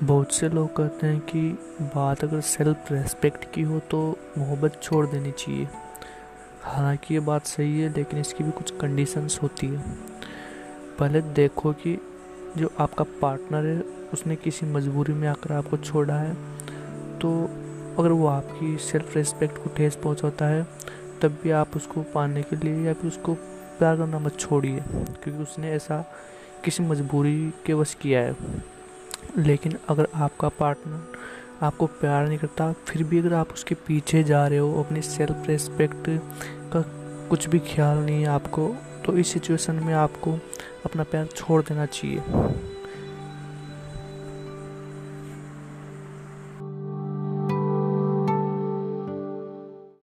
बहुत से लोग कहते हैं कि बात अगर सेल्फ रेस्पेक्ट की हो तो मोहब्बत छोड़ देनी चाहिए। हालाँकि ये बात सही है, लेकिन इसकी भी कुछ कंडीशंस होती है। पहले देखो कि जो आपका पार्टनर है, उसने किसी मजबूरी में आकर आपको छोड़ा है तो अगर वो आपकी सेल्फ रेस्पेक्ट को ठेस पहुंचाता है, तब भी आप उसको पाने के लिए या फिर उसको प्यार करना मत छोड़िए, क्योंकि उसने ऐसा किसी मजबूरी के वश किया है। लेकिन अगर आपका पार्टनर आपको प्यार नहीं करता, फिर भी अगर आप उसके पीछे जा रहे हो, अपनी सेल्फ रेस्पेक्ट का कुछ भी ख्याल नहीं है आपको तो इस सिचुएशन में आपको अपना प्यार छोड़ देना चाहिए।